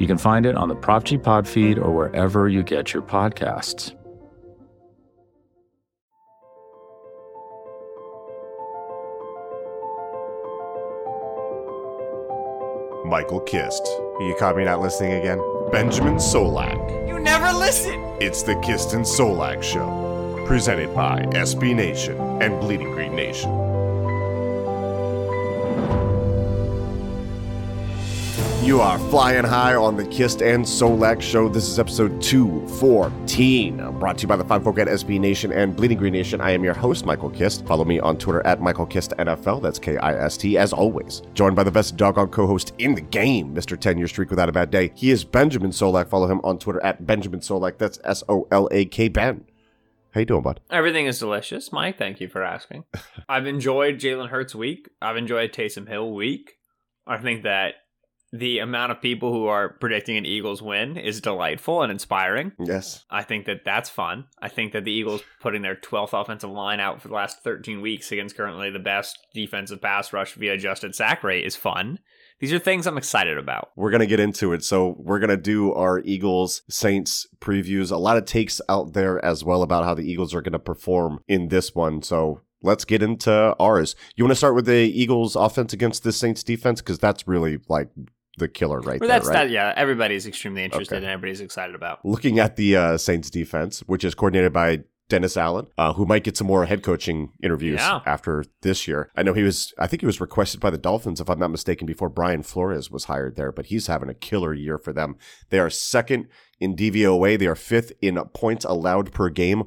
You can find it on the Prop G Pod feed or wherever you get your podcasts. Michael Kist. You caught me not listening again? Benjamin Solak. You never listen! It's the Kist and Solak Show, presented by SB Nation and Bleeding Green Nation. You are flying high on the Kist and Solak show. This is episode 214, uh, brought to you by the fine folk at SB Nation and Bleeding Green Nation. I am your host, Michael Kist. Follow me on Twitter at Michael Kist NFL. That's K I S T, as always. Joined by the best doggone co host in the game, Mr. 10 year streak without a bad day. He is Benjamin Solak. Follow him on Twitter at Benjamin Solak. That's S O L A K Ben. How you doing, bud? Everything is delicious, Mike. Thank you for asking. I've enjoyed Jalen Hurts week. I've enjoyed Taysom Hill week. I think that the amount of people who are predicting an Eagles win is delightful and inspiring. Yes. I think that that's fun. I think that the Eagles putting their 12th offensive line out for the last 13 weeks against currently the best defensive pass rush via adjusted sack rate is fun. These are things I'm excited about. We're going to get into it. So, we're going to do our Eagles Saints previews. A lot of takes out there as well about how the Eagles are going to perform in this one. So, let's get into ours. You want to start with the Eagles offense against the Saints defense? Because that's really like the killer right well, there, that's right? that. Yeah, everybody's extremely interested Okay. and everybody's excited about. Looking at the uh, Saints defense, which is coordinated by Dennis Allen, uh, who might get some more head coaching interviews Yeah. after this year. I know he was, I think he was requested by the Dolphins, if I'm not mistaken, before Brian Flores was hired there, but he's having a killer year for them. They are second in DVOA. They are fifth in points allowed per game,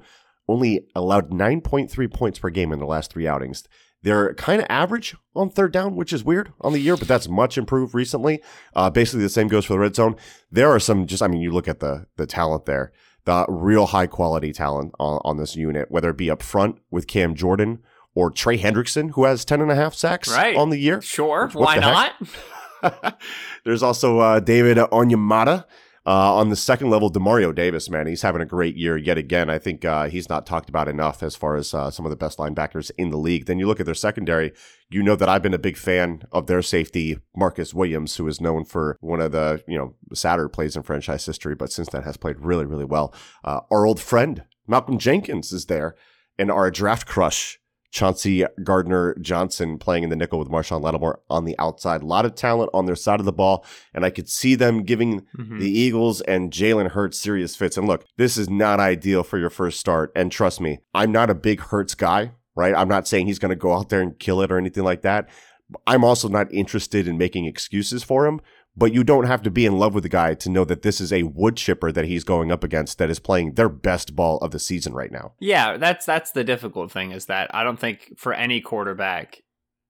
only allowed 9.3 points per game in the last three outings. They're kind of average on third down, which is weird on the year, but that's much improved recently. Uh, basically, the same goes for the red zone. There are some just, I mean, you look at the the talent there, the real high quality talent on, on this unit, whether it be up front with Cam Jordan or Trey Hendrickson, who has 10 and a half sacks Right. on the year. Sure, What why the not? There's also uh, David Onyemata. Uh, on the second level, Demario Davis, man, he's having a great year yet again. I think uh, he's not talked about enough as far as uh, some of the best linebackers in the league. Then you look at their secondary. You know that I've been a big fan of their safety, Marcus Williams, who is known for one of the you know sadder plays in franchise history, but since then has played really, really well. Uh, our old friend Malcolm Jenkins is there, and our draft crush Chauncey Gardner Johnson playing in the nickel with Marshon Lattimore on the outside. A lot of talent on their side of the ball, and I could see them giving Mhm. the Eagles and Jalen Hurts serious fits. And look, this is not ideal for your first start. And trust me, I'm not a big Hurts guy, right? I'm not saying he's going to go out there and kill it or anything like that. I'm also not interested in making excuses for him. But you don't have to be in love with the guy to know that this is a wood chipper that he's going up against that is playing their best ball of the season right now. Yeah, that's that's the difficult thing is that I don't think for any quarterback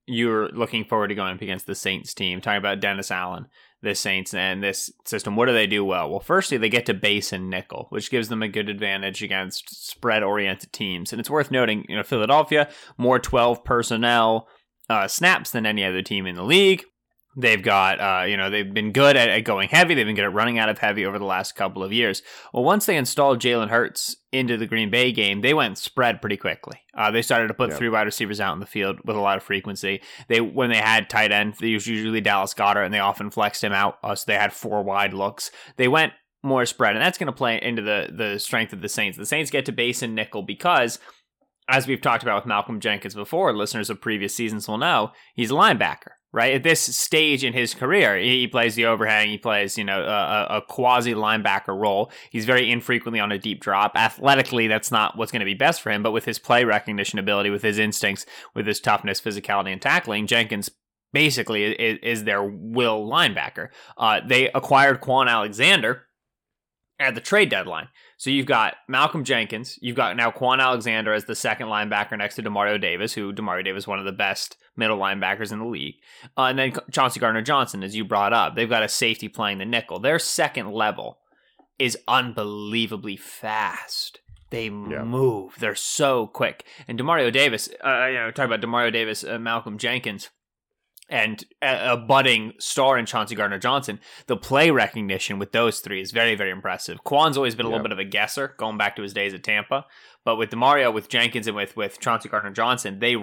you're looking forward to going up against the Saints team. Talking about Dennis Allen, the Saints and this system. What do they do well? Well, firstly, they get to base and nickel, which gives them a good advantage against spread-oriented teams. And it's worth noting, you know, Philadelphia more 12 personnel uh, snaps than any other team in the league. They've got, uh, you know, they've been good at, at going heavy. They've been good at running out of heavy over the last couple of years. Well, once they installed Jalen Hurts into the Green Bay game, they went spread pretty quickly. Uh, they started to put Yeah. three wide receivers out in the field with a lot of frequency. They when they had tight end, they was usually Dallas Goedert, and they often flexed him out. Uh, so they had four wide looks. They went more spread, and that's going to play into the the strength of the Saints. The Saints get to base and nickel because. As we've talked about with Malcolm Jenkins before, listeners of previous seasons will know he's a linebacker right? At this stage in his career, he plays the overhang. He plays, you know, a, a quasi linebacker role. He's very infrequently on a deep drop. Athletically, that's not what's going to be best for him. But with his play recognition ability, with his instincts, with his toughness, physicality, and tackling, Jenkins basically is, is their will linebacker. Uh, they acquired Kwon Alexander at the trade deadline. So you've got Malcolm Jenkins, you've got now Kwon Alexander as the second linebacker next to Demario Davis, who Demario Davis is one of the best middle linebackers in the league, uh, and then Chauncey Gardner Johnson, as you brought up, they've got a safety playing the nickel. Their second level is unbelievably fast. They yeah. move. They're so quick. And Demario Davis, uh, you know, talk about Demario Davis, uh, Malcolm Jenkins, and a, a, budding star in Chauncey Gardner Johnson. The play recognition with those three is very, very impressive. Kwon's always been a yeah. little bit of a guesser, going back to his days at Tampa. But with Demario, with Jenkins, and with with Chauncey Gardner Johnson, they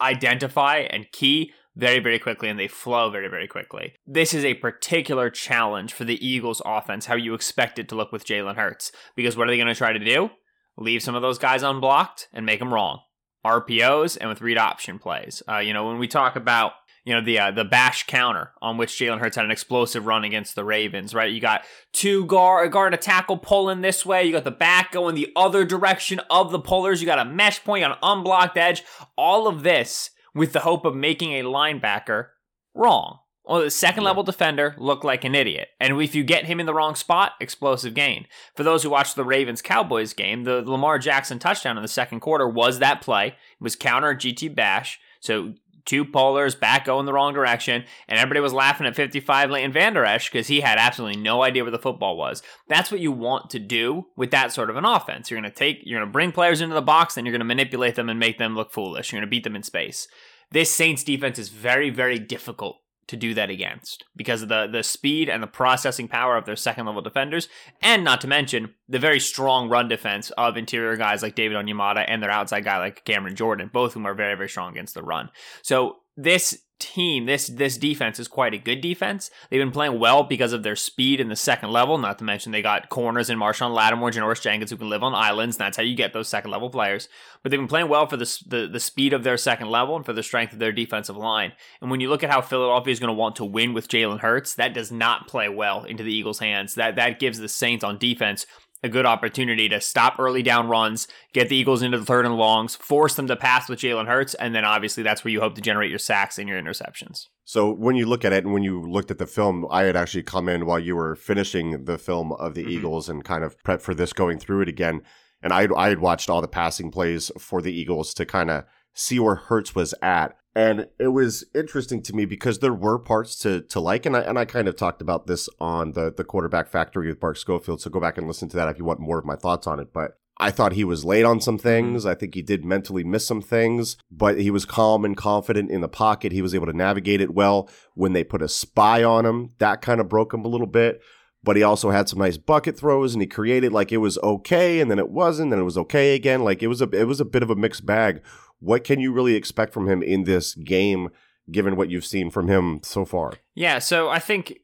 identify and key very, very quickly and they flow very, very quickly. This is a particular challenge for the Eagles offense, how you expect it to look with Jalen Hurts. Because what are they going to try to do? Leave some of those guys unblocked and make them wrong. RPOs and with read option plays. Uh, you know, when we talk about you know the uh, the bash counter on which Jalen Hurts had an explosive run against the Ravens, right? You got two guard guard a tackle pulling this way, you got the back going the other direction of the pullers, you got a mesh point, on unblocked edge. All of this with the hope of making a linebacker wrong. Well, the second level defender looked like an idiot. And if you get him in the wrong spot, explosive gain. For those who watched the Ravens Cowboys game, the Lamar Jackson touchdown in the second quarter was that play. It was counter GT bash. So two pullers back going the wrong direction, and everybody was laughing at 55 Leighton Vander Esch because he had absolutely no idea where the football was. That's what you want to do with that sort of an offense. You're going to take, you're going to bring players into the box, and you're going to manipulate them and make them look foolish. You're going to beat them in space. This Saints defense is very, very difficult to do that against because of the the speed and the processing power of their second level defenders, and not to mention the very strong run defense of interior guys like David Onyemata and their outside guy like Cameron Jordan, both of whom are very very strong against the run. So this team, this this defense is quite a good defense. They've been playing well because of their speed in the second level. Not to mention they got corners in Marshon Lattimore, Janoris Jenkins, who can live on islands. And that's how you get those second level players. But they've been playing well for the, the the speed of their second level and for the strength of their defensive line. And when you look at how Philadelphia is going to want to win with Jalen Hurts, that does not play well into the Eagles' hands. That that gives the Saints on defense a good opportunity to stop early down runs, get the Eagles into the third and longs, force them to pass with Jalen Hurts, and then obviously that's where you hope to generate your sacks and your interceptions. So when you look at it and when you looked at the film, I had actually come in while you were finishing the film of the mm-hmm. Eagles and kind of prep for this going through it again. And I I had watched all the passing plays for the Eagles to kind of see where Hurts was at. And it was interesting to me because there were parts to to like, and I and I kind of talked about this on the the quarterback factory with Mark Schofield. So go back and listen to that if you want more of my thoughts on it. But I thought he was late on some things. Mm-hmm. I think he did mentally miss some things, but he was calm and confident in the pocket. He was able to navigate it well. When they put a spy on him, that kind of broke him a little bit. But he also had some nice bucket throws, and he created like it was okay, and then it wasn't, and it was okay again. Like it was a it was a bit of a mixed bag what can you really expect from him in this game, given what you've seen from him so far? Yeah, so I think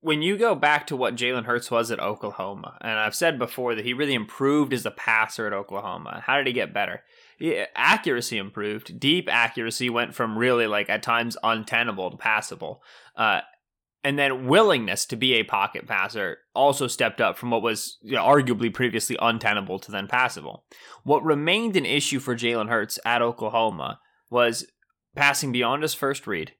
when you go back to what Jalen Hurts was at Oklahoma, and I've said before that he really improved as a passer at Oklahoma. How did he get better? Yeah, accuracy improved. Deep accuracy went from really like at times untenable to passable. Uh, and then willingness to be a pocket passer also stepped up from what was you know, arguably previously untenable to then passable. What remained an issue for Jalen Hurts at Oklahoma was passing beyond his first read,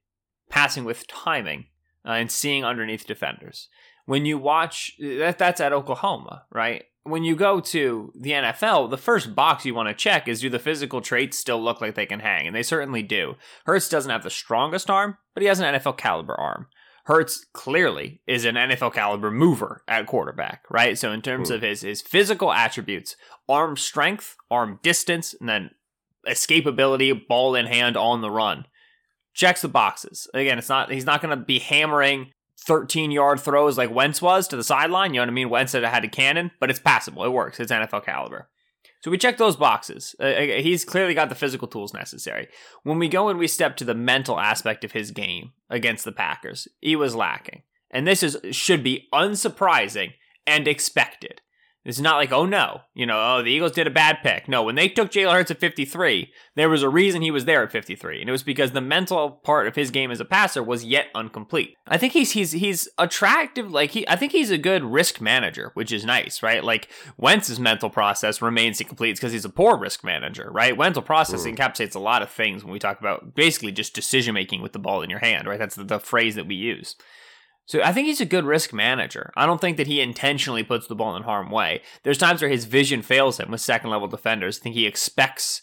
passing with timing, uh, and seeing underneath defenders. When you watch that, that's at Oklahoma, right? When you go to the NFL, the first box you want to check is do the physical traits still look like they can hang? And they certainly do. Hurts doesn't have the strongest arm, but he has an NFL caliber arm. Hurts clearly is an NFL caliber mover at quarterback, right? So in terms Ooh. of his his physical attributes, arm strength, arm distance, and then escapability, ball in hand on the run, checks the boxes. Again, it's not he's not going to be hammering 13 yard throws like Wentz was to the sideline. You know what I mean? Wentz had a cannon, but it's passable. It works. It's NFL caliber. So we check those boxes. Uh, uh, he's clearly got the physical tools necessary. When we go and we step to the mental aspect of his game against the Packers, he was lacking. And this is should be unsurprising and expected. It's not like, oh no, you know, oh, the Eagles did a bad pick. No, when they took Jalen Hurts at 53, there was a reason he was there at 53. And it was because the mental part of his game as a passer was yet incomplete. I think he's he's he's attractive, like he I think he's a good risk manager, which is nice, right? Like Wentz's mental process remains incomplete because he's a poor risk manager, right? Mental process mm. encapsulates a lot of things when we talk about basically just decision making with the ball in your hand, right? That's the, the phrase that we use. So I think he's a good risk manager. I don't think that he intentionally puts the ball in harm way. There's times where his vision fails him with second level defenders. I think he expects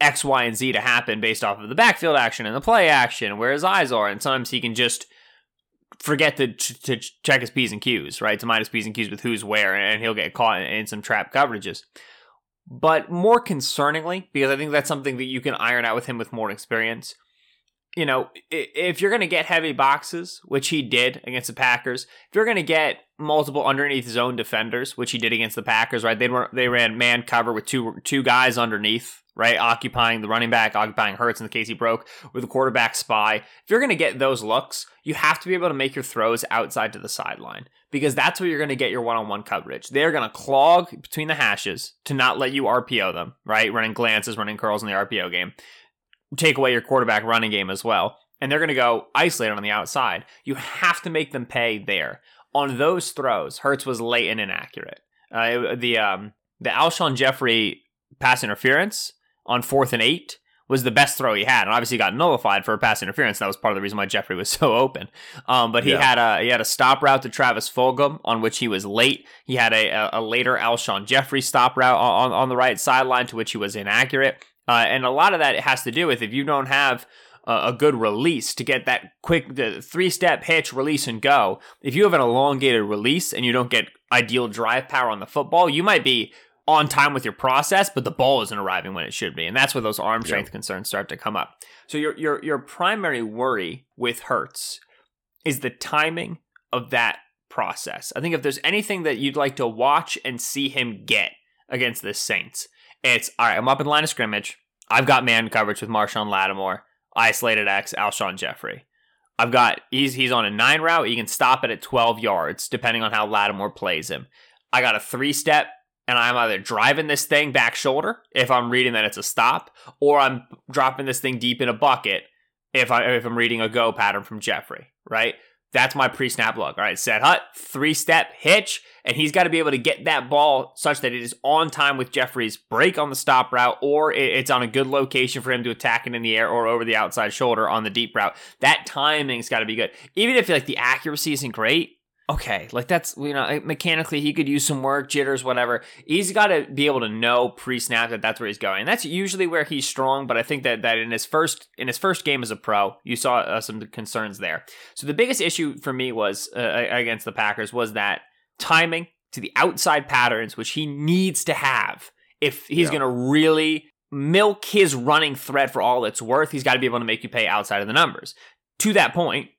X, Y, and Z to happen based off of the backfield action and the play action, where his eyes are, and sometimes he can just forget to, to check his P's and Q's, right? To mind his P's and Q's with who's where, and he'll get caught in some trap coverages. But more concerningly, because I think that's something that you can iron out with him with more experience, you know, if you're going to get heavy boxes, which he did against the Packers, if you're going to get multiple underneath zone defenders, which he did against the Packers, right? They were they ran man cover with two two guys underneath, right, occupying the running back, occupying Hurts in the case he broke with a quarterback spy. If you're going to get those looks, you have to be able to make your throws outside to the sideline because that's where you're going to get your one-on-one coverage. They're going to clog between the hashes to not let you RPO them, right? Running glances, running curls in the RPO game take away your quarterback running game as well. And they're going to go isolated on the outside. You have to make them pay there. On those throws, Hurts was late and inaccurate. Uh, the um, the Alshon Jeffery pass interference on fourth and eight was the best throw he had, and obviously got nullified for a pass interference. That was part of the reason why Jeffery was so open. Um, but he yeah. had a he had a stop route to Travis Fulgham on which he was late. He had a, a, later Alshon Jeffery stop route on, on the right sideline to which he was inaccurate. Uh, and a lot of that has to do with if you don't have a, a good release to get that quick the three step hitch, release and go. If you have an elongated release and you don't get ideal drive power on the football, you might be on time with your process, but the ball isn't arriving when it should be, and that's where those arm strength concerns start to come up. So your your your primary worry with Hurts is the timing of that process. I think if there's anything that you'd like to watch and see him get against the Saints, it's all right. I'm up in line of scrimmage. I've got man coverage with Marshon Lattimore, isolated X, Alshon Jeffery. I've got he's he's on a nine route. You can stop it at 12 yards depending on how Lattimore plays him. I got a three step, and I'm either driving this thing back shoulder if I'm reading that it's a stop, or I'm dropping this thing deep in a bucket if I if I'm reading a go pattern from Jeffery. Right. That's my pre snap look. All right, set hut, three step hitch, and he's got to be able to get that ball such that it is on time with Jeffery's break on the stop route, or it's on a good location for him to attack it in the air or over the outside shoulder on the deep route. That timing's got to be good. Even if like the accuracy isn't great, okay, like that's you know mechanically he could use some work, jitters, whatever. He's got to be able to know pre-snap that that's where he's going. And that's usually where he's strong, but I think that that in his first in his first game as a pro, you saw uh, some concerns there. So the biggest issue for me was uh, against the Packers was that timing to the outside patterns, which he needs to have if he's yeah. going to really milk his running threat for all it's worth. He's got to be able to make you pay outside of the numbers. To that point,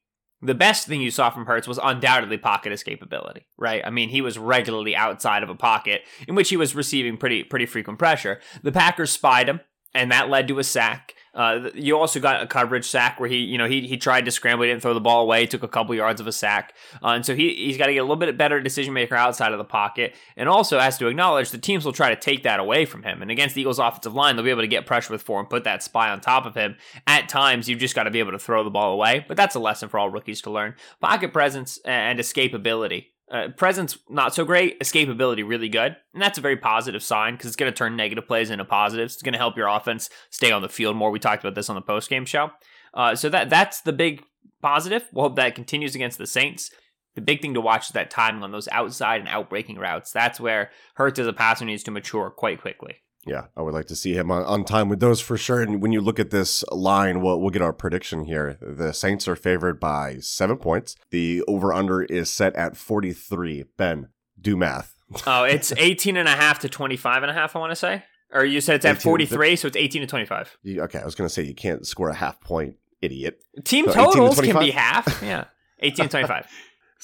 the best thing you saw from Hurts was undoubtedly pocket escapability, right? I mean, he was regularly outside of a pocket in which he was receiving pretty pretty frequent pressure. The Packers spied him, and that led to a sack. Uh, you also got a coverage sack where he, you know, he he tried to scramble, he didn't throw the ball away, took a couple yards of a sack, uh, and so he he's got to get a little bit better decision maker outside of the pocket, and also has to acknowledge the teams will try to take that away from him. And against the Eagles' offensive line, they'll be able to get pressure with four and put that spy on top of him. At times, you've just got to be able to throw the ball away, but that's a lesson for all rookies to learn. Pocket presence and escapability uh, presence not so great, escapability really good, and that's a very positive sign because it's going to turn negative plays into positives. It's going to help your offense stay on the field more. We talked about this on the post game show, uh, so that that's the big positive. We'll hope that continues against the Saints. The big thing to watch is that timing on those outside and outbreaking routes. That's where Hurts as a passer needs to mature quite quickly. Yeah, I would like to see him on, on time with those for sure. And when you look at this line, we'll, we'll get our prediction here. The Saints are favored by seven points. The over under is set at 43. Ben, do math. oh, it's 18 and a half to 25 and a half, I want to say. Or you said it's at 43, so it's 18 to 25. You, okay, I was going to say you can't score a half point, idiot. Team so totals to can be half. Yeah. 18 to 25.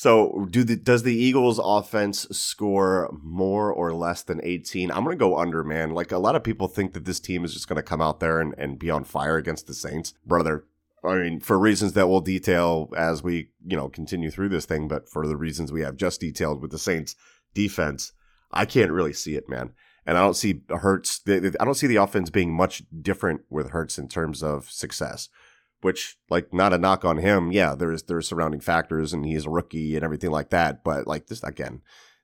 So, do the does the Eagles offense score more or less than 18? I'm to go under, man. Like a lot of people think that this team is just to come out there and, and be on fire against the Saints. Brother, I mean, for reasons that we'll detail as we, you know, continue through this thing, but for the reasons we have just detailed with the Saints defense, I can't really see it, man. And I don't see Hurts. I don't see the offense being much different with Hurts in terms of success which like not a knock on him. Yeah, there's there's surrounding factors and he's a rookie and everything like that. But like this again,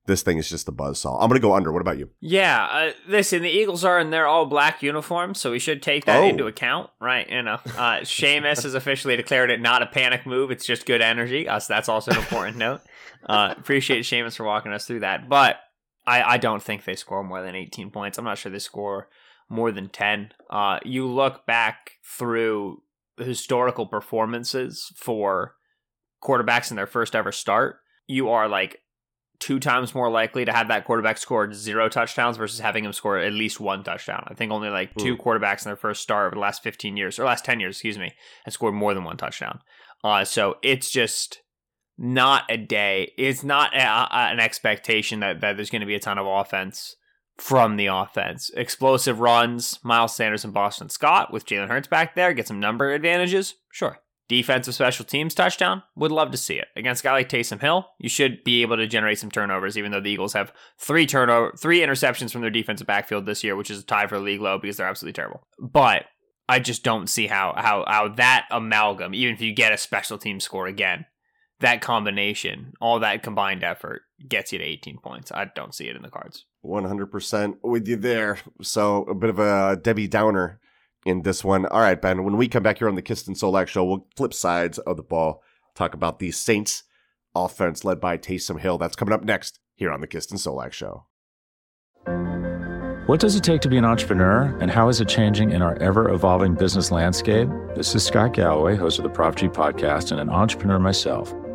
this thing is just a buzz saw. I'm gonna go under. What about you? Yeah, uh, listen, the Eagles are in their all black uniforms, so we should take that oh. into account, right? You know, uh, Seamus has officially declared it not a panic move; it's just good energy. Uh, so that's also an important note. Uh, appreciate Seamus for walking us through that, but I, I don't think they score more than 18 points. I'm not sure they score more than 10. Uh, you look back through historical performances for quarterbacks in their first ever start, you are like two times more likely to have that quarterback score zero touchdowns versus having him score at least one touchdown. I think only like two quarterbacks in their first start over the last 15 years or last 10 years, excuse me, have scored more than one touchdown. Uh, so it's just not a day. It's not a, a, an expectation that, that there's going to be a ton of offense from the offense. Explosive runs, Miles Sanders and Boston Scott with Jalen Hurts back there, get some number advantages. Sure. Defensive special teams touchdown, would love to see it. Against a guy like Taysom Hill, you should be able to generate some turnovers, even though the Eagles have three turnover three interceptions from their defensive backfield this year, which is a tie for the league low because they're absolutely terrible. But I just don't see how how how that amalgam, even if you get a special team score again, that combination, all that combined effort gets you to 18 points. I don't see it in the cards. 100% with you there. So a bit of a Debbie Downer in this one. All right, Ben, when we come back here on the Kist and Solak show, we'll flip sides of the ball, talk about the Saints offense led by Taysom Hill. That's coming up next here on the Kist and Solak show. What does it take to be an entrepreneur, and how is it changing in our ever evolving business landscape? This is Scott Galloway, host of the Prop G podcast, and an entrepreneur myself.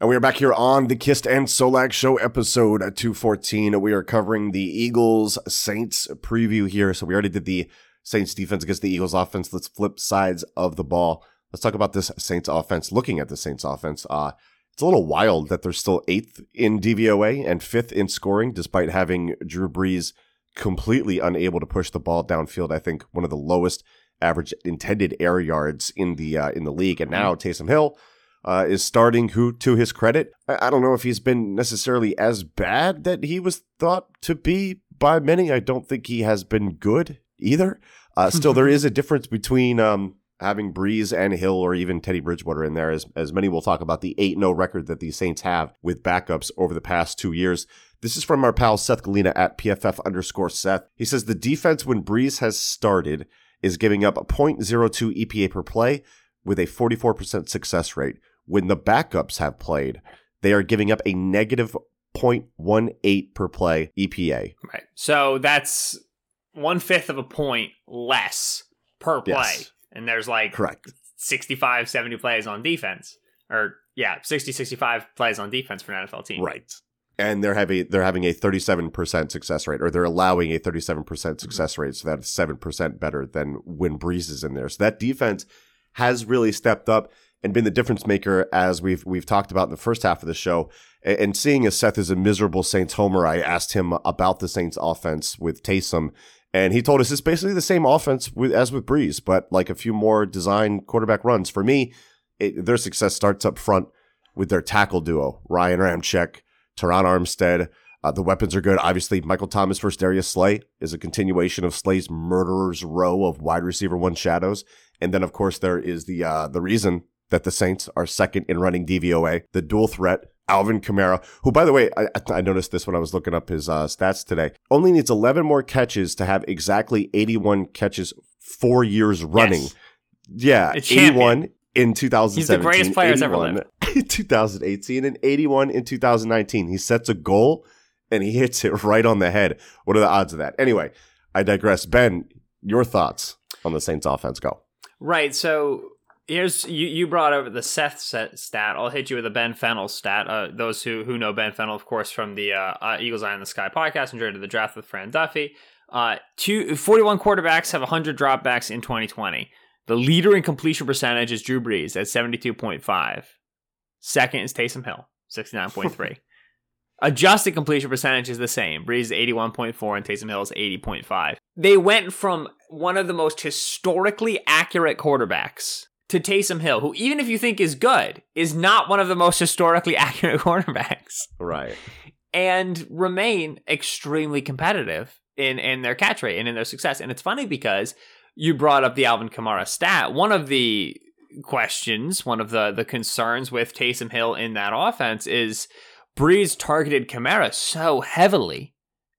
And we are back here on the Kist and Solak Show, episode 214. We are covering the Eagles Saints preview here. So we already did the Saints defense against the Eagles offense. Let's flip sides of the ball. Let's talk about this Saints offense. Looking at the Saints offense, uh, it's a little wild that they're still eighth in DVOA and fifth in scoring, despite having Drew Brees completely unable to push the ball downfield. I think one of the lowest average intended air yards in the uh, in the league. And now Taysom Hill uh, is starting. Who, to his credit, I, I don't know if he's been necessarily as bad that he was thought to be by many. I don't think he has been good either. Uh, still, there is a difference between um, having Brees and Hill or even Teddy Bridgewater in there, as, as many will talk about the 8 0 record that the Saints have with backups over the past two years. This is from our pal Seth Galina at PFF underscore Seth. He says the defense when Brees has started is giving up a 0.02 EPA per play with a 44% success rate. When the backups have played, they are giving up a negative 0.18 per play EPA. Right. So that's one fifth of a point less per play. Yes. And there's like Correct. 65, 70 plays on defense. Or, yeah, 60, 65 plays on defense for an NFL team. Right. And they're having they're having a 37% success rate, or they're allowing a 37% mm-hmm. success rate, so that's seven percent better than when Brees is in there. So that defense has really stepped up and been the difference maker, as we've we've talked about in the first half of the show. And seeing as Seth is a miserable Saints homer, I asked him about the Saints offense with Taysom, and he told us it's basically the same offense with, as with Brees, but like a few more design quarterback runs. For me, it, their success starts up front with their tackle duo, Ryan Ramczyk, Terron Armstead. Uh, the weapons are good. Obviously, Michael Thomas versus Darius Slay is a continuation of Slay's murderer's row of wide receiver one shadows. And then, of course, there is the uh, the reason that the Saints are second in running DVOA, the dual threat Alvin Kamara, who, by the way, I, I noticed this when I was looking up his uh, stats today, only needs 11 more catches to have exactly 81 catches four years running. Yes. Yeah, 81 in 2017. He's the greatest player that's ever lived. in 2018 and 81 in 2019. He sets a goal and he hits it right on the head. What are the odds of that? Anyway, I digress. Ben, your thoughts on the Saints offense go. Right. So here's you. You brought over the Seth set stat. I'll hit you with a Ben Fennell stat. Uh, those who who know Ben Fennell, of course, from the uh, uh, Eagles Eye in the Sky podcast and to the draft with Fran Duffy. Uh, two, 41 quarterbacks have 100 dropbacks in 2020. The leader in completion percentage is Drew Brees at 72.5. Second is Taysom Hill, 69.3. Adjusted completion percentage is the same. Brees is 81.4 and Taysom Hill is 80.5. They went from one of the most historically accurate quarterbacks to Taysom Hill, who even if you think is good, is not one of the most historically accurate cornerbacks. Right. and remain extremely competitive in in their catch rate and in their success. And it's funny because you brought up the Alvin Kamara stat. One of the questions, one of the the concerns with Taysom Hill in that offense is Brees targeted Kamara so heavily,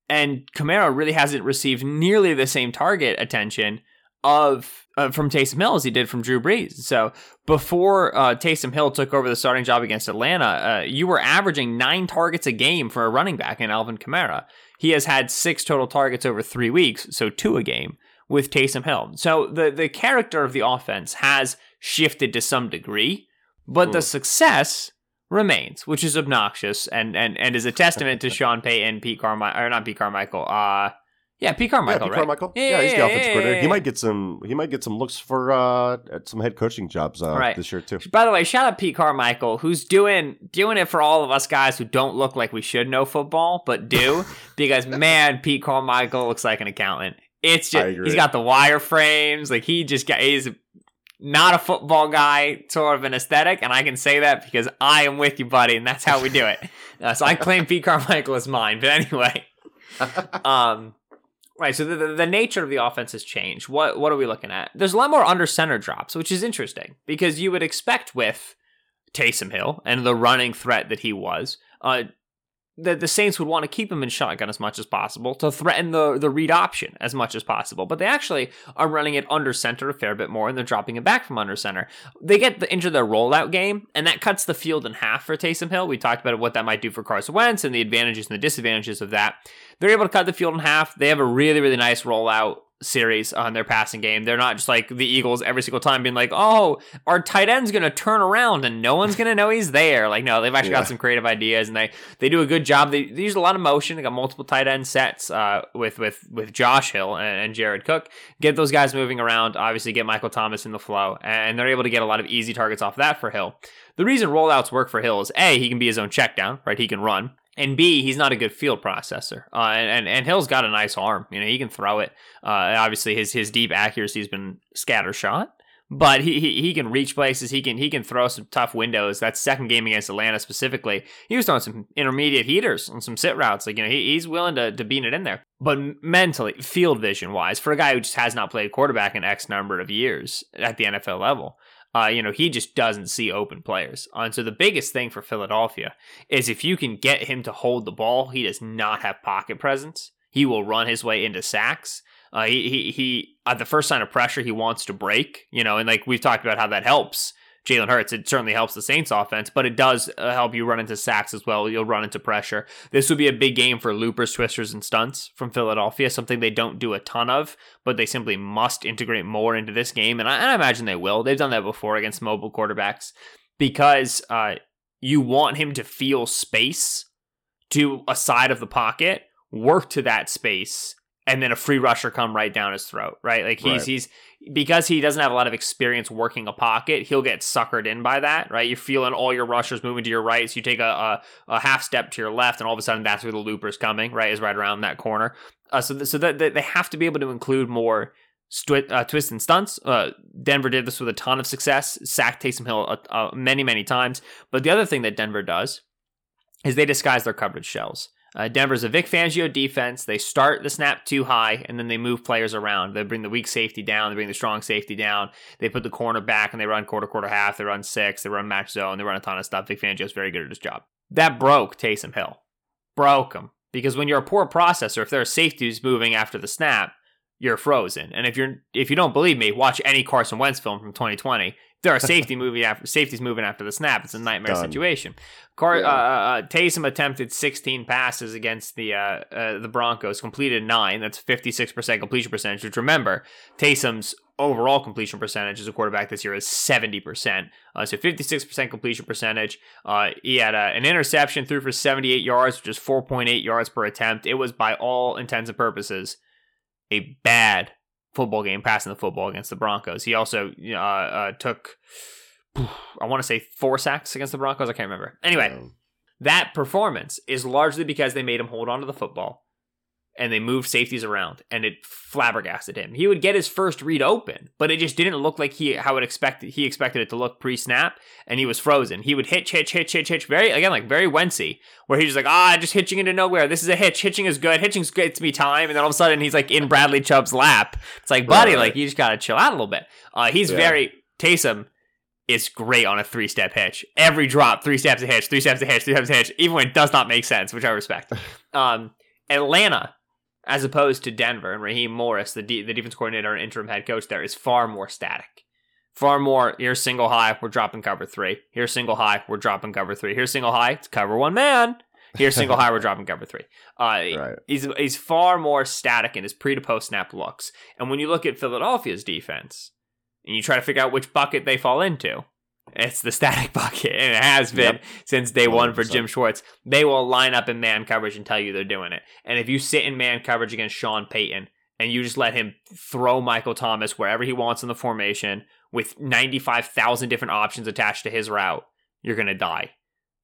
and Kamara really hasn't received nearly the same target attention of uh, from Taysom Hill as he did from Drew Brees. So before uh, Taysom Hill took over the starting job against Atlanta, uh, you were averaging nine targets a game for a running back in Alvin Kamara. He has had six total targets over three weeks, so two a game with Taysom Hill. So the the character of the offense has shifted to some degree, but the success remains, which is obnoxious and and and is a testament to Sean Payton, Pete Carmichael, or not Pete Carmichael. Uh yeah, Pete Carmichael, yeah, Pete right? Carmichael. Yeah, Yeah, he's the offensive coordinator. He might get some. He might get some looks for uh, some head coaching jobs uh, Right. this year too. By the way, shout out Pete Carmichael, who's doing doing it for all of us guys who don't look like we should know football, but do because man, Pete Carmichael looks like an accountant. It's just he's got the wireframes, like he just got he's not a football guy, sort of an aesthetic, and I can say that because I am with you, buddy, and that's how we do it. Uh, so I claim Pete Carmichael as mine, but anyway. um, right. So the, the, nature of the offense has changed. What what are we looking at? There's a lot more under center drops, which is interesting because you would expect with Taysom Hill and the running threat that he was, uh, the the Saints would want to keep him in shotgun as much as possible to threaten the the read option as much as possible. But they actually are running it under center a fair bit more, and they're dropping it back from under center. They get the, into their rollout game, and that cuts the field in half for Taysom Hill. We talked about what that might do for Carson Wentz and the advantages and the disadvantages of that. They're able to cut the field in half. They have a really really nice rollout series on their passing game. They're not just like the Eagles every single time being like, "Oh, our tight end's going to turn around and no one's going to know he's there." Like no, they've actually Yeah. got some creative ideas and they they do a good job. They, they use a lot of motion. They got multiple tight end sets uh, with with with Josh Hill and, and Jared Cook. Get those guys moving around. Obviously, get Michael Thomas in the flow, and they're able to get a lot of easy targets off that for Hill. The reason rollouts work for Hill is a he can be his own check down, right? He can run. And B, he's not a good field processor. Uh, and, and and Hill's got a nice arm. You know, he can throw it. Uh, obviously, his his deep accuracy has been scattershot, but he, he he can reach places. He can he can throw some tough windows. That second game against Atlanta specifically, he was throwing some intermediate heaters on some sit routes. Like you know, he, he's willing to to beat it in there. But mentally, field vision wise, for a guy who just has not played quarterback in X number of years at the NFL level, uh, you know, he just doesn't see open players. Uh, and so the biggest thing for Philadelphia is if you can get him to hold the ball, he does not have pocket presence. He will run his way into sacks. Uh, he he he. At the first sign of pressure, he wants to break. You know, and like we've talked about how that helps Jalen Hurts. It certainly helps the Saints offense, but it does uh, help you run into sacks as well. You'll run into pressure. This would be a big game for loopers, twisters, and stunts from Philadelphia. Something they don't do a ton of, but they simply must integrate more into this game, and I, and I imagine they will. They've done that before against mobile quarterbacks because uh, you want him to feel space to a side of the pocket, work to that space, and then a free rusher come right down his throat, right? Like he's Right. he's because he doesn't have a lot of experience working a pocket, he'll get suckered in by that, right? You're feeling all your rushers moving to your right, so you take a, a, a half step to your left, and all of a sudden that's where the looper's coming, right? Is right around that corner. Uh, so th- so that that they have to be able to include more uh, twists and stunts. Uh, Denver did this with a ton of success, sacked Taysom Hill uh, uh, many many times. But the other thing that Denver does is they disguise their coverage shells. Uh, Denver's a Vic Fangio defense. They start the snap too high, and then they move players around. They bring the weak safety down. They bring the strong safety down. They put the corner back, and they run quarter, quarter, half. They run six. They run match zone. They run a ton of stuff. Vic Fangio's very good at his job. That broke Taysom Hill. Broke him. Because when you're a poor processor, if there are safeties moving after the snap, you're frozen. And if you're if you don't believe me, watch any Carson Wentz film from 2020. There are safety moving after safeties moving after the snap. It's a nightmare Done. situation. Car, Yeah. uh, uh, Taysom attempted 16 passes against the uh, uh, the Broncos, completed nine. That's 56% completion percentage. Which remember, Taysom's overall completion percentage as a quarterback this year is 70%. Uh, so 56% completion percentage. Uh, he had a, an interception, threw for 78 yards, which is 4.8 yards per attempt. It was by all intents and purposes a bad football game, passing the football against the Broncos. He also uh, uh, took, I want to say four sacks against the Broncos. I can't remember. Anyway, that performance is largely because they made him hold on to the football and they moved safeties around and it flabbergasted him. He would get his first read open, but it just didn't look like he how it expected he expected it to look pre-snap and he was frozen. He would hitch, hitch, hitch, hitch, hitch, very again like very Wency, where he's just like, ah, just hitching into nowhere. This is a hitch. Hitching is good. Hitching's gets me time, and then all of a sudden he's like in Bradley Chubb's lap. It's like, buddy, Right. like you just gotta chill out a little bit. Uh, he's Yeah. very Taysom is great on a three step hitch. Every drop, three steps a hitch, three steps a hitch, three steps a hitch, even when it does not make sense, which I respect. Um, Atlanta, as opposed to Denver and Raheem Morris, the de- the defense coordinator and interim head coach there, is far more static. Far more. Here's single high, we're dropping cover three. Here's single high, we're dropping cover three. Here's single high, it's cover one man. Here's single high, we're dropping cover three. Uh, Right. He's he's far more static in his pre to post snap looks. And when you look at Philadelphia's defense and you try to figure out which bucket they fall into, it's the static bucket, and it has been Yep. since day one for Jim Schwartz. They will line up in man coverage and tell you they're doing it. And if you sit in man coverage against Sean Payton and you just let him throw Michael Thomas wherever he wants in the formation with 95,000 different options attached to his route, you're going to die.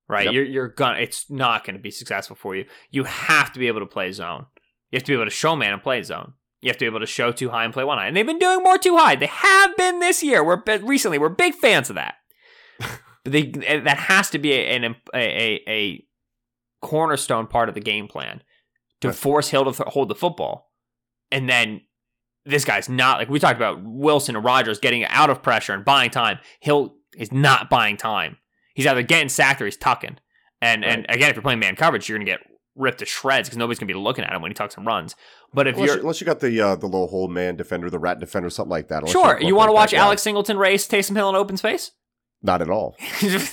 Right? Yep. You're you're gonna it's not going to be successful for you. You have to be able to play zone. You have to be able to show man and play zone. You have to be able to show too high and play one high. And they've been doing more too high. They have been this year. We're recently we're big fans of that. But they that has to be a, an a, a a cornerstone part of the game plan to Right. force Hill to th- hold the football. And then this guy's not like we talked about Wilson and Rodgers getting out of pressure and buying time. Hill is not buying time. He's either getting sacked or he's tucking. And and again, if you're playing man coverage, you're gonna get ripped to shreds because nobody's gonna be looking at him when he tucks and runs. But if Unless you're you, unless you got the uh, the low hole man defender, the rat defender, something like that. Sure, you want to watch. Alex Singleton race Taysom Hill in open space? Not at all. this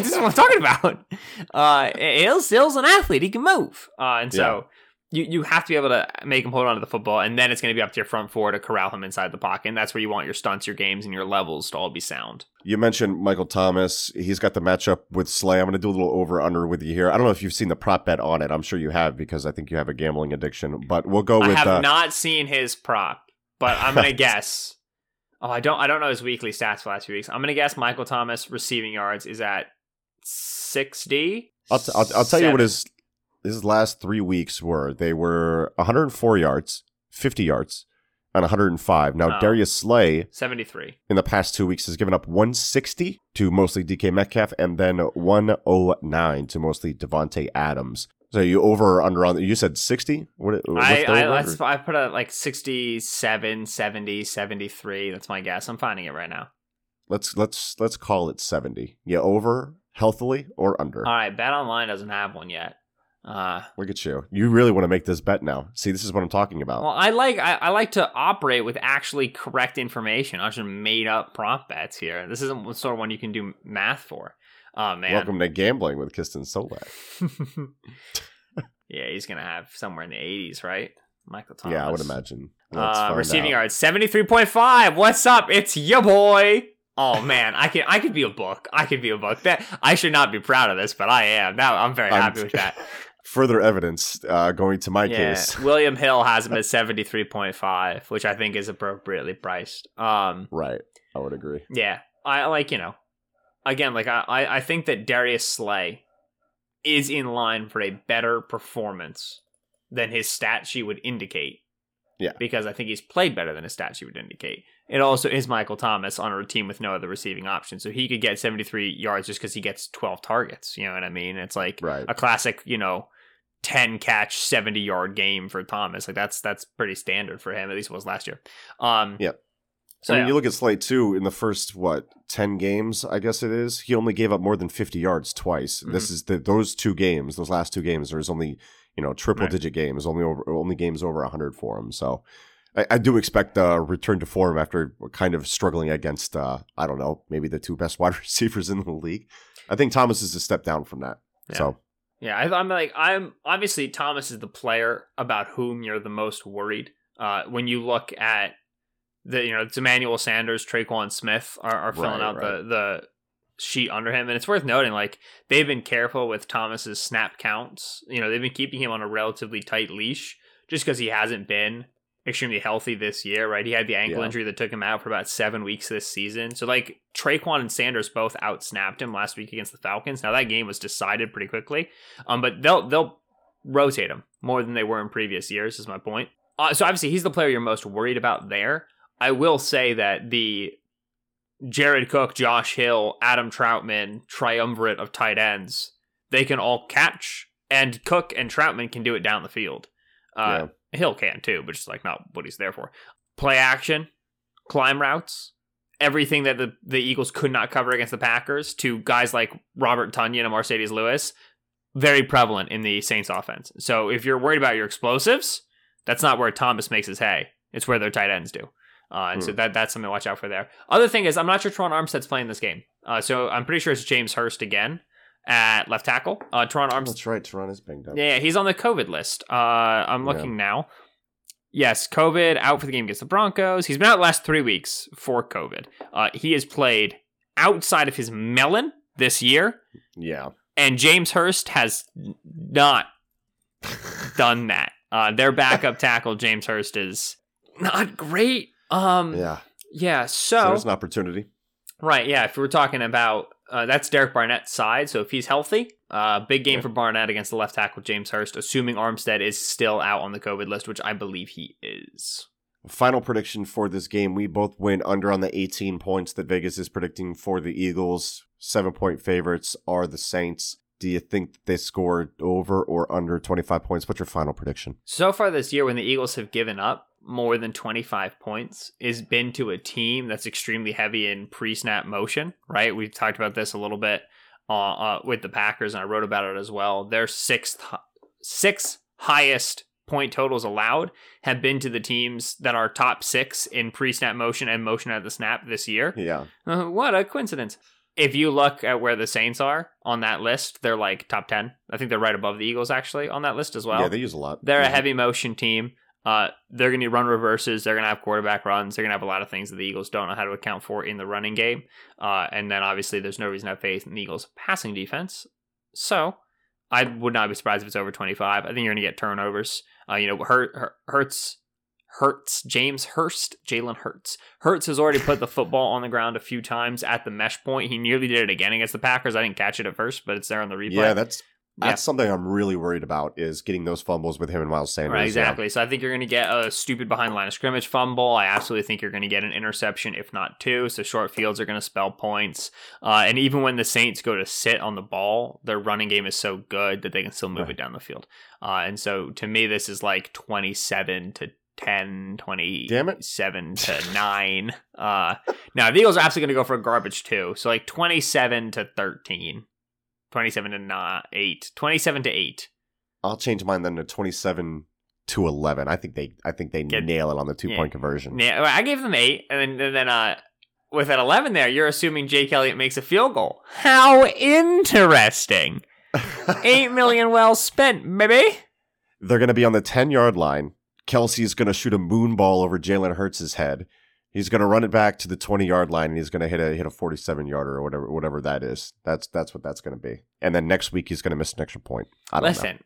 is what I'm talking about. Uh, Hill's, Hill's an athlete; he can move, uh, and so you you have to be able to make him hold on to the football, and then it's going to be up to your front four to corral him inside the pocket, and that's where you want your stunts, your games, and your levels to all be sound. You mentioned Michael Thomas. He's got the matchup with Slay. I'm going to do a little over under with you here. I don't know if you've seen the prop bet on it. I'm sure you have because I think you have a gambling addiction. But we'll go with. I have uh, not seen his prop, but I'm going to guess. Oh, I don't. I don't know his weekly stats for the last few weeks. I'm going to guess Michael Thomas receiving yards is at sixty. I'll, t- I'll, I'll tell you what his his last three weeks were. They were 104 yards, 50 yards, and 105. Now Oh. Darius Slay seventy-three. in the past two weeks has given up 160 to mostly DK Metcalf and then 109 to mostly Davante Adams. So you over or under on you said 60? What, I I, let's, I put a like 67, 70, 73. That's my guess. I'm finding it right now. let's let's let's call it 70. Yeah, over healthily or under. All right, Bet Online doesn't have one yet. Uh, Look at you. You really want to make this bet now. See, this is what I'm talking about. well, I like I, I like to operate with actually correct information, not just made up prop bets here. This isn't sort of one you can do math for. Oh man, Welcome to gambling with Kiston Solak. yeah, he's gonna have somewhere in the 80s, right? Michael Thomas. Yeah, I would imagine. Uh, receiving yards seventy three point five. What's up? It's your boy. Oh man, I can I could be a book. I could be a book. That I should not be proud of this, but I am. Now I'm very I'm- happy with that. Further evidence uh, going to my yeah, case. William Hill has him at seventy three point five, which I think is appropriately priced. Um, Right. I would agree. yeah, I like you know, again, like I I think that Darius Slay is in line for a better performance than his stat sheet would indicate. Yeah. Because I think he's played better than his stat sheet would indicate. It also is Michael Thomas on a team with no other receiving option. So he could get 73 yards just because he gets 12 targets. You know what I mean? It's like Right. a classic, you know, 10 catch, 70 yard game for Thomas. Like that's that's pretty standard for him. At least it was last year. Um, Yep. So I mean, yeah. you look at Slay too. In the first what ten games, I guess it is. He only gave up more than fifty yards twice. Mm-hmm. This is the those two games. Those last two games, there's only you know triple Right. digit games. Only over only games over hundred for him. So I, I do expect a return to form after kind of struggling against uh, I don't know maybe the two best wide receivers in the league. I think Thomas is a step down from that. Yeah. So Yeah, I, I'm like I'm obviously Thomas is the player about whom you're the most worried. Uh, when you look at the you know it's Emmanuel Sanders, Tre'Quan Smith are, are filling Right, out right. the the sheet under him, and it's worth noting like they've been careful with Thomas's snap counts. You know they've been keeping him on a relatively tight leash just because he hasn't been extremely healthy this year. Right, he had the ankle Yeah. injury that took him out for about seven weeks this season. So like Tre'Quan and Sanders both outsnapped him last week against the Falcons. Now that game was decided pretty quickly. Um, but they'll they'll rotate him more than they were in previous years. Is my point. Uh, so obviously he's the player you're most worried about there. I will say that the Jared Cook, Josh Hill, Adam Trautman triumvirate of tight ends, they can all catch, and Cook and Trautman can do it down the field. Uh, Hill can too, but just like not what he's there for. Play action, climb routes, everything that the, the Eagles could not cover against the Packers to guys like Robert Tonyan and Marcedes Lewis, very prevalent in the Saints offense. So if you're worried about your explosives, that's not where Thomas makes his hay. It's where their tight ends do. Uh, and so Hmm. that that's something to watch out for there. Other thing is, I'm not sure Terron Armstead's playing this game. Uh, so I'm pretty sure it's James Hurst again at left tackle. Uh, Terron Armstead. That's right. Toronto is banged up. Yeah, he's on the COVID list. Uh, I'm Yeah. looking now. Yes, COVID out for the game against the Broncos. He's been out the last three weeks for COVID. Uh, he has played outside of his melon this year, Yeah. and James Hurst has not done that. Uh, their backup tackle, James Hurst, is not great. Um, yeah. Yeah. So, so there's an opportunity. Right, yeah. If we're talking about uh, that's Derek Barnett's side, so if he's healthy, uh, big game Yeah. for Barnett against the left tackle James Hurst, assuming Armstead is still out on the COVID list, which I believe he is. Final prediction for this game. We both went under on the 18 points that Vegas is predicting for the Eagles. Seven point favorites are the Saints. Do you think they scored over or under 25 points? What's your final prediction? So far this year, when the Eagles have given up more than 25 points, is been to a team that's extremely heavy in pre-snap motion. Right, We've talked about this a little bit uh, uh, with the Packers, and I wrote about it as well. Their sixth, six highest point totals allowed have been to the teams that are top six in pre-snap motion and motion at the snap this year. Yeah. Uh, what a coincidence. If you look at where the Saints are on that list, they're like top 10. I think they're right above the Eagles actually on that list as well. yeah, they use a lot. They're a Mhm. heavy motion team. Uh, they're going to run reverses. They're going to have quarterback runs. They're going to have a lot of things that the Eagles don't know how to account for in the running game. Uh, and then obviously, there's no reason to have faith in the Eagles' passing defense. So I would not be surprised if it's over 25. I think you're going to get turnovers. Uh, you know, Hurt, Hurt, Hurts, Hurts, James Hurst, Jalen Hurts. Hurts has already put the football on the ground a few times at the mesh point. He nearly did it again against the Packers. I didn't catch it at first, but it's there on the replay. Yeah, that's Yeah. that's something I'm really worried about is getting those fumbles with him and Miles Sanders. Right, Yeah. exactly. So I think you're going to get a stupid behind line of scrimmage fumble. I absolutely think you're going to get an interception, if not two. So short fields are going to spell points. Uh, and even when the Saints go to sit on the ball, their running game is so good that they can still move Right. it down the field. Uh, and so to me, this is like 27 to 10, 27 to 9. Uh, now, the Eagles are absolutely going to go for garbage too. So like 27 to 13, 27 to not 8, 27 to 8. I'll change mine then to 27 to 11. I think they I think they Get- nail it on the two yeah. point conversion. Yeah, I gave them eight, and then and then uh, with an eleven there, you're assuming Jake Elliott makes a field goal. How interesting! Eight million well spent, maybe. They're going to be on the 10 yard line. Kelsey's going to shoot a moon ball over Jalen Hurts' head. He's going to run it back to the 20 yard line and he's going to hit a hit a 47 yarder or whatever whatever that is. That's that's what that's going to be. And then next week he's going to miss an extra point. I don't Listen,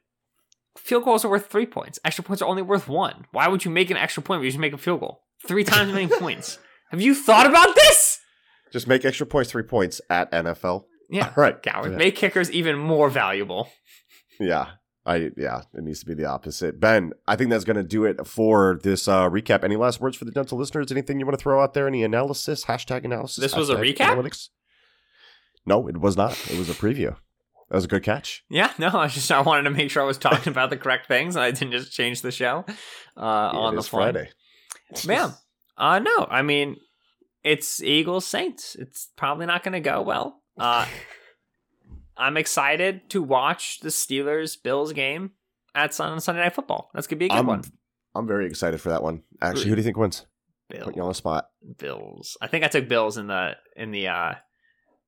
field goals are worth three points. Extra points are only worth one. Why would you make an extra point when you just make a field goal? Three times as many points. Have you thought about this? Just make extra points 3 points at NFL. Yeah, All right. coward. Yeah. Make kickers even more valuable. Yeah. I yeah, it needs to be the opposite. Ben, I think that's going to do it for this uh, recap. Any last words for the dental listeners? Anything you want to throw out there? Any analysis? Hashtag analysis? This was a recap? Analytics? No, it was not. It was a preview. That was a good catch. Yeah, no, I just I wanted to make sure I was talking about the correct things and I didn't just change the show uh, Yeah, on the fly. Friday. Man, uh, no, I mean, it's Eagles Saints. It's probably not going to go well. Uh, I'm excited to watch the Steelers Bills game at Sun Sunday Night Football. That's gonna be a good I'm, one. I'm very excited for that one. Actually, who do you think wins? Bill, Put you on the spot. Bills. I think I took Bills in the in the uh,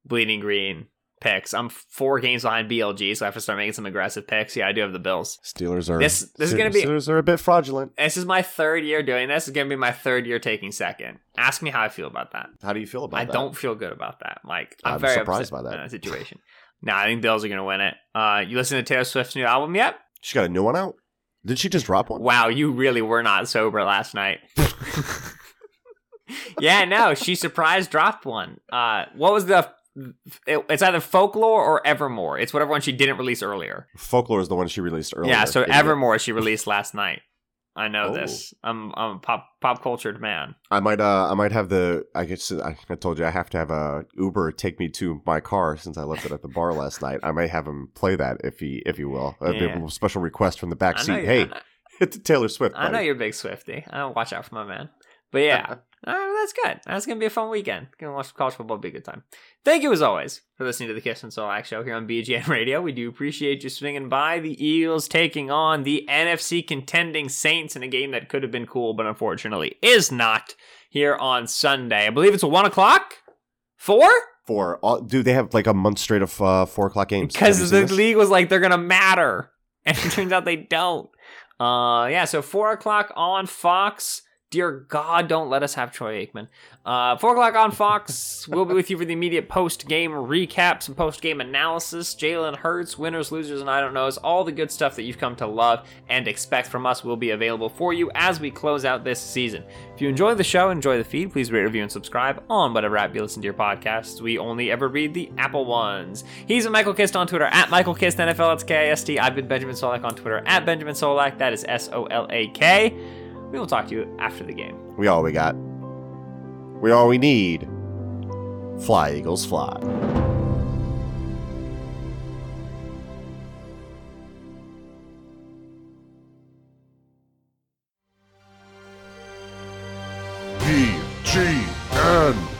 Bleeding Green picks. I'm four games behind BLG, so I have to start making some aggressive picks. Yeah, I do have the Bills. Steelers are This- this is gonna be- Steelers are a bit fraudulent. This is my third year doing this. It's gonna be my third year taking second. Ask me how I feel about that. How do you feel about that? I that? don't feel good about that. Like I'm, I'm very surprised by that situation. No, I think Bills are gonna win it. Uh, you listen to Taylor Swift's new album yet? She got a new one out. Did she just drop one? Wow, you really were not sober last night. yeah, no, she surprise dropped one. Uh, what was the? It, it's either folklore or Evermore. It's whatever one she didn't release earlier. Folklore is the one she released earlier. Yeah, so. Evermore she released last night. I know Oh. this. I'm I'm a pop pop cultured man. I might uh I might have the I guess I, I told you I have to have a Uber take me to my car since I left it at the bar last night. I might have him play that if he if he will. A Yeah. a special request from the back seat. Hey, I know- hit the Taylor Swift. I know you're a big Swifty. I don't watch out for my man. But yeah, Uh, that's good. That's gonna be a fun weekend. Gonna watch college football. Be a good time. Thank you as always for listening to the Kist and Solak show here on BGN Radio. We do appreciate you swinging by. The Eagles taking on the NFC contending Saints in a game that could have been cool, but unfortunately is not here on Sunday. I believe it's a one o'clock. Four. Four. All, dude, they have like a month straight of uh, four o'clock games. Because the league was like they're gonna matter, and it turns out they don't. Uh, yeah. So four o'clock on Fox. Dear God, don't let us have Troy Aikman. Uh, four o'clock on Fox. we'll be with you for the immediate post game recaps and post game analysis, Jalen Hurts, winners, losers, and I don't knows. All the good stuff that you've come to love and expect from us will be available for you as we close out this season. If you enjoy the show, enjoy the feed, please rate, review, and subscribe on whatever app you listen to your podcasts. We only ever read the Apple ones. He's a Michael Kist on Twitter at Michael Kist NFL. That's K I S T. I've been Benjamin Solak on Twitter at Benjamin Solak. That is S O L A K. We will talk to you after the game. We all we got. We all we need. Fly, Eagles, fly. BGN.